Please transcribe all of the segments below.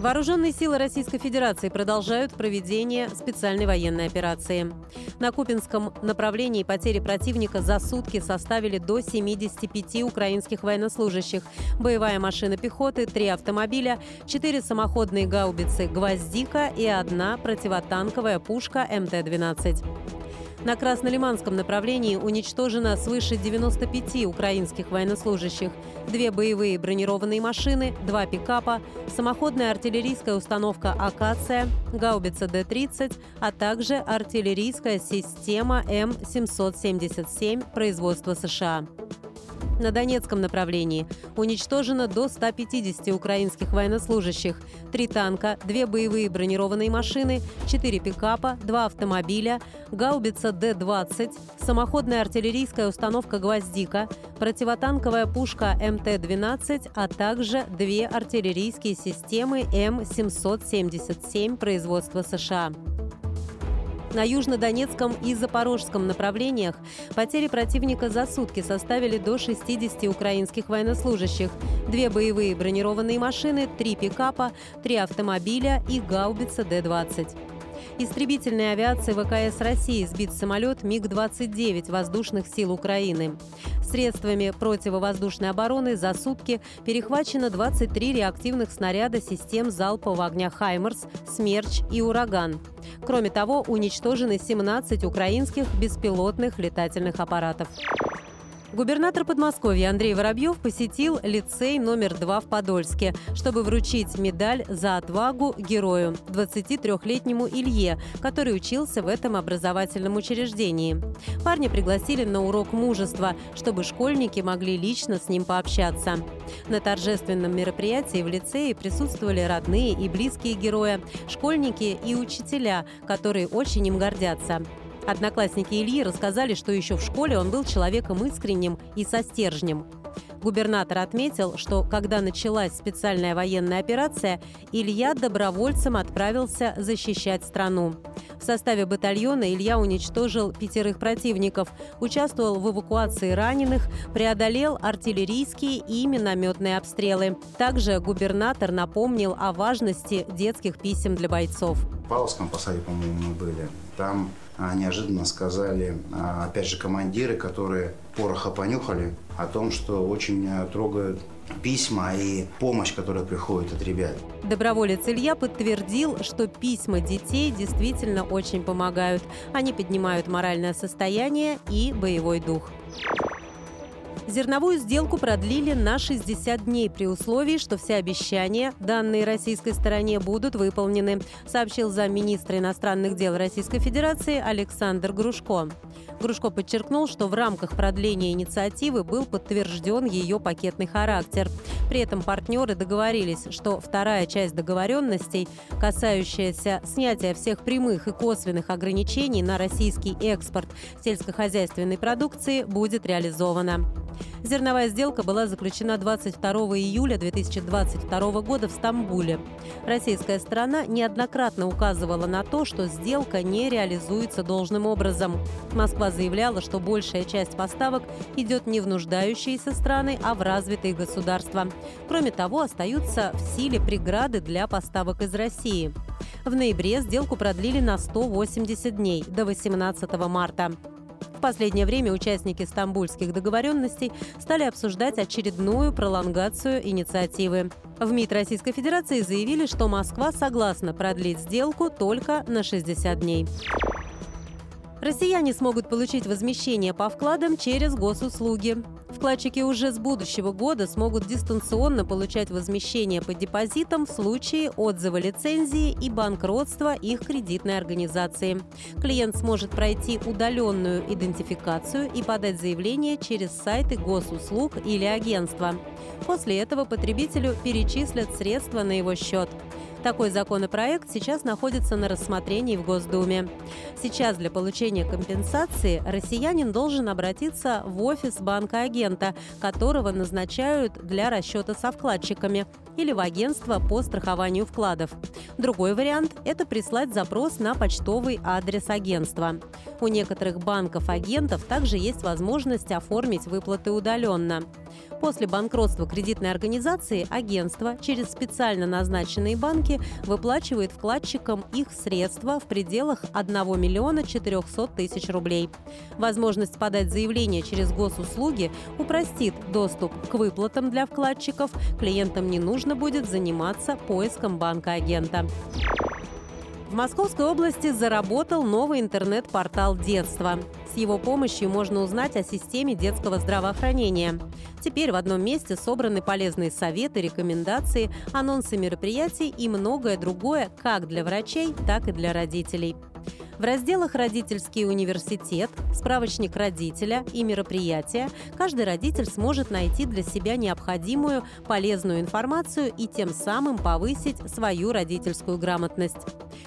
Вооруженные силы Российской Федерации продолжают проведение специальной военной операции. На Купинском направлении потери противника за сутки составили до 75 украинских военнослужащих. Боевая машина пехоты, три автомобиля, четыре самоходные гаубицы «Гвоздика» и одна противотанковая пушка МТ-12. На Краснолиманском направлении уничтожено свыше 95 украинских военнослужащих, две боевые бронированные машины, два пикапа, самоходная артиллерийская установка «Акация», гаубица Д-30, а также артиллерийская система М-777 производства США. На Донецком направлении уничтожено до 150 украинских военнослужащих, три танка, две боевые бронированные машины, четыре пикапа, два автомобиля, гаубица Д-20, самоходная артиллерийская установка «Гвоздика», противотанковая пушка МТ-12, а также две артиллерийские системы М-777 производства США. На южнодонецком и запорожском направлениях. Потери противника за сутки составили до 60 украинских военнослужащих, две боевые бронированные машины, три пикапа, три автомобиля и гаубица Д-20 истребительной авиации ВКС России сбит самолет МиГ-29 воздушных сил Украины. Средствами противовоздушной обороны за сутки перехвачено 23 реактивных снаряда систем залпового огня «Хаймерс», «Смерч» и «Ураган». Кроме того, уничтожены 17 украинских беспилотных летательных аппаратов. Губернатор Подмосковья Андрей Воробьев посетил лицей номер два в Подольске, чтобы вручить медаль за отвагу герою 23-летнему Илье, который учился в этом образовательном учреждении. Парня пригласили на урок мужества, чтобы школьники могли лично с ним пообщаться. На торжественном мероприятии в лицее присутствовали родные и близкие героя, школьники и учителя, которые очень им гордятся. Одноклассники Ильи рассказали, что еще в школе он был человеком искренним и со стержнем. Губернатор отметил, что когда началась специальная военная операция, Илья добровольцем отправился защищать страну. В составе батальона Илья уничтожил пятерых противников, участвовал в эвакуации раненых, преодолел артиллерийские и минометные обстрелы. Также губернатор напомнил о важности детских писем для бойцов. В Павловском посаде, по-моему, мы были. Там а, неожиданно сказали, а, опять же, командиры, которые пороха понюхали, о том, что очень а, трогают письма и помощь, которая приходит от ребят. Доброволец Илья подтвердил, что письма детей действительно очень помогают. Они поднимают моральное состояние и боевой дух. Зерновую сделку продлили на 60 дней при условии, что все обещания, данные российской стороне, будут выполнены, сообщил замминистра иностранных дел Российской Федерации Александр Грушко. Грушко подчеркнул, что в рамках продления инициативы был подтвержден ее пакетный характер. При этом партнеры договорились, что вторая часть договоренностей, касающаяся снятия всех прямых и косвенных ограничений на российский экспорт сельскохозяйственной продукции, будет реализована. Зерновая сделка была заключена 22 июля 2022 года в Стамбуле. Российская сторона неоднократно указывала на то, что сделка не реализуется должным образом. Москва заявляла, что большая часть поставок идет не в нуждающиеся страны, а в развитые государства. Кроме того, остаются в силе преграды для поставок из России. В ноябре сделку продлили на 180 дней, до 18 марта. В последнее время участники стамбульских договоренностей стали обсуждать очередную пролонгацию инициативы. В МИД Российской Федерации заявили, что Москва согласна продлить сделку только на 60 дней. Россияне смогут получить возмещение по вкладам через госуслуги. Вкладчики уже с будущего года смогут дистанционно получать возмещение по депозитам в случае отзыва лицензии и банкротства их кредитной организации. Клиент сможет пройти удаленную идентификацию и подать заявление через сайты госуслуг или агентства. После этого потребителю перечислят средства на его счет. Такой законопроект сейчас находится на рассмотрении в Госдуме. Сейчас для получения компенсации россиянин должен обратиться в офис банка агентства агента, которого назначают для расчета со вкладчиками или в агентство по страхованию вкладов. Другой вариант – это прислать запрос на почтовый адрес агентства. У некоторых банков-агентов также есть возможность оформить выплаты удаленно. После банкротства кредитной организации агентство через специально назначенные банки выплачивает вкладчикам их средства в пределах 1 миллиона 400 тысяч рублей. Возможность подать заявление через госуслуги упростит доступ к выплатам для вкладчиков. Клиентам не нужно будет заниматься поиском банка-агента. В Московской области заработал новый интернет-портал детства. С его помощью можно узнать о системе детского здравоохранения. Теперь в одном месте собраны полезные советы, рекомендации, анонсы мероприятий и многое другое как для врачей, так и для родителей. В разделах «Родительский университет», «Справочник родителя» и «Мероприятия» каждый родитель сможет найти для себя необходимую полезную информацию и тем самым повысить свою родительскую грамотность.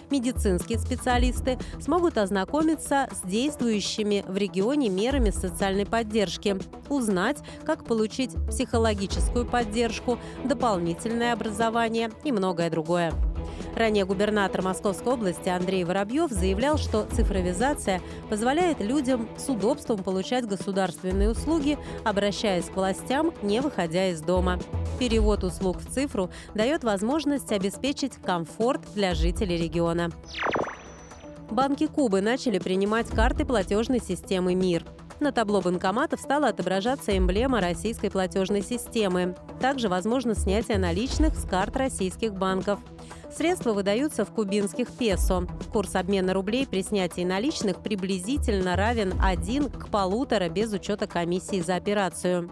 Медицинские специалисты смогут ознакомиться с действующими в регионе мерами социальной поддержки, узнать, как получить психологическую поддержку, дополнительное образование и многое другое. Ранее губернатор Московской области Андрей Воробьев заявлял, что цифровизация позволяет людям с удобством получать государственные услуги, обращаясь к властям, не выходя из дома. Перевод услуг в цифру дает возможность обеспечить комфорт для жителей региона. Банки Кубы начали принимать карты платежной системы «Мир». На табло банкоматов стала отображаться эмблема российской платежной системы. Также возможно снятие наличных с карт российских банков. Средства выдаются в кубинских песо. Курс обмена рублей при снятии наличных приблизительно равен 1 к полутора без учета комиссии за операцию.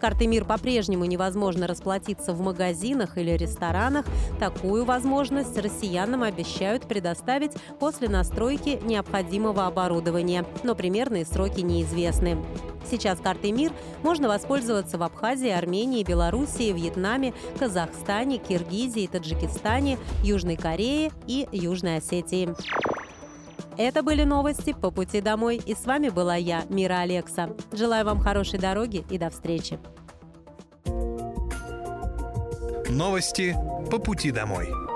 Карты МИР по-прежнему невозможно расплатиться в магазинах или ресторанах. Такую возможность россиянам обещают предоставить после настройки необходимого оборудования, но примерные сроки неизвестны. Сейчас картой МИР можно воспользоваться в Абхазии, Армении, Белоруссии, Вьетнаме, Казахстане, Киргизии, Таджикистане, Южной Корее и Южной Осетии. Это были новости по пути домой. И с вами была я, Мира Алекса. Желаю вам хорошей дороги и до встречи. Новости по пути домой.